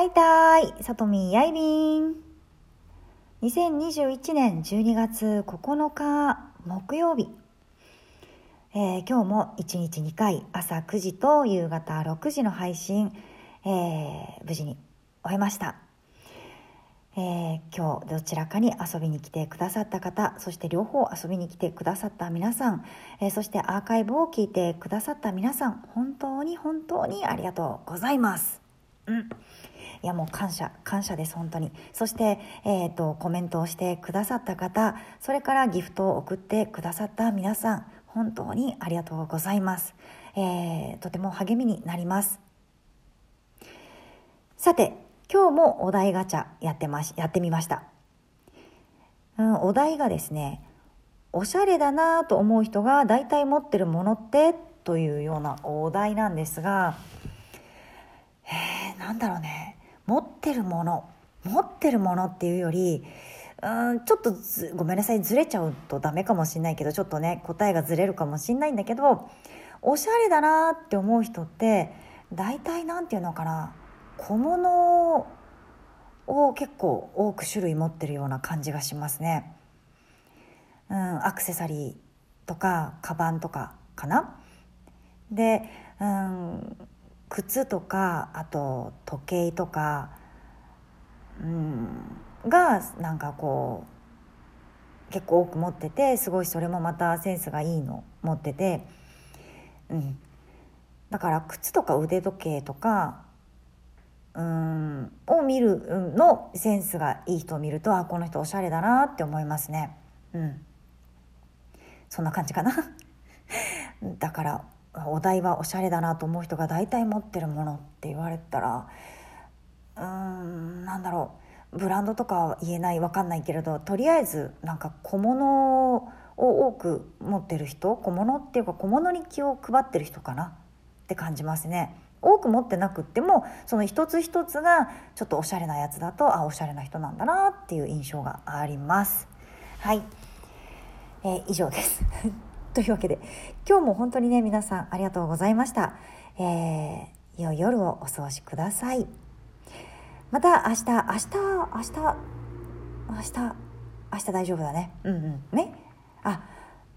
はいたーい、さとみやいびん。2021年12月9日木曜日。えー今日も1日2回朝9時と夕方6時の配信、えー無事に終えました。えー今日どちらかに遊びに来てくださった方そして両方遊びに来てくださった皆さん、えーそしてアーカイブを聞いてくださった皆さん本当に本当にありがとうございます。うんいやもう感謝感謝です本当に。そして、えー、とコメントをしてくださった方それからギフトを送ってくださった皆さん本当にありがとうございます、えーとても励みになります。さて今日もお題ガチャやってましやってみました、うん、お題がですねおしゃれだなと思う人が大体持ってるものって？というようなお題なんですがえー、なんだろうね。持ってるもの持ってるものっていうよりうんちょっとごめんなさいずれちゃうとダメかもしんないけどちょっとね答えがずれるかもしんないんだけどおしゃれだなって思う人って大体なんていうのかな小物を結構多く種類持ってるような感じがしますね。うん、アクセサリーとかカバンとかかな。で、うん、靴とかあと時計とか、うん、がなんかこう結構多く持っててすごいそれもまたセンスがいいの持ってて、うん、だから靴とか腕時計とかうんを見るのセンスがいい人を見るとあこの人おしゃれだなって思いますね。うん、そんな感じかな。だからお題はおしゃれだなと思う人が大体持ってるものって言われたらうーんなんだろうブランドとかは言えないわかんないけれどとりあえずなんか小物を多く持ってる人小物っていうか小物に気を配ってる人かなって感じますね。多く持ってなくってもその一つ一つがちょっとおしゃれなやつだとあおしゃれな人なんだなっていう印象があります。はい、えー以上です。というわけで今日も本当にね皆さんありがとうございました。えー、良い夜をお過ごしください。また明日明日明日明日明日大丈夫だね。うんうんね？あ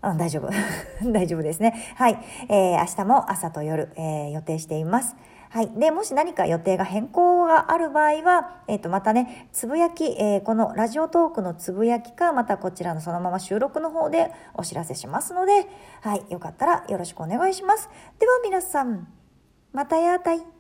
うん、大丈夫。大丈夫ですね。はい。えー明日も朝と夜、えー予定しています。はい。で、もし何か予定が変更がある場合は、えっ、と、またね、つぶやき、えーこのラジオトークのつぶやきか、またこちらのそのまま収録の方でお知らせしますので、はい。よかったらよろしくお願いします。では皆さん、またやーたい。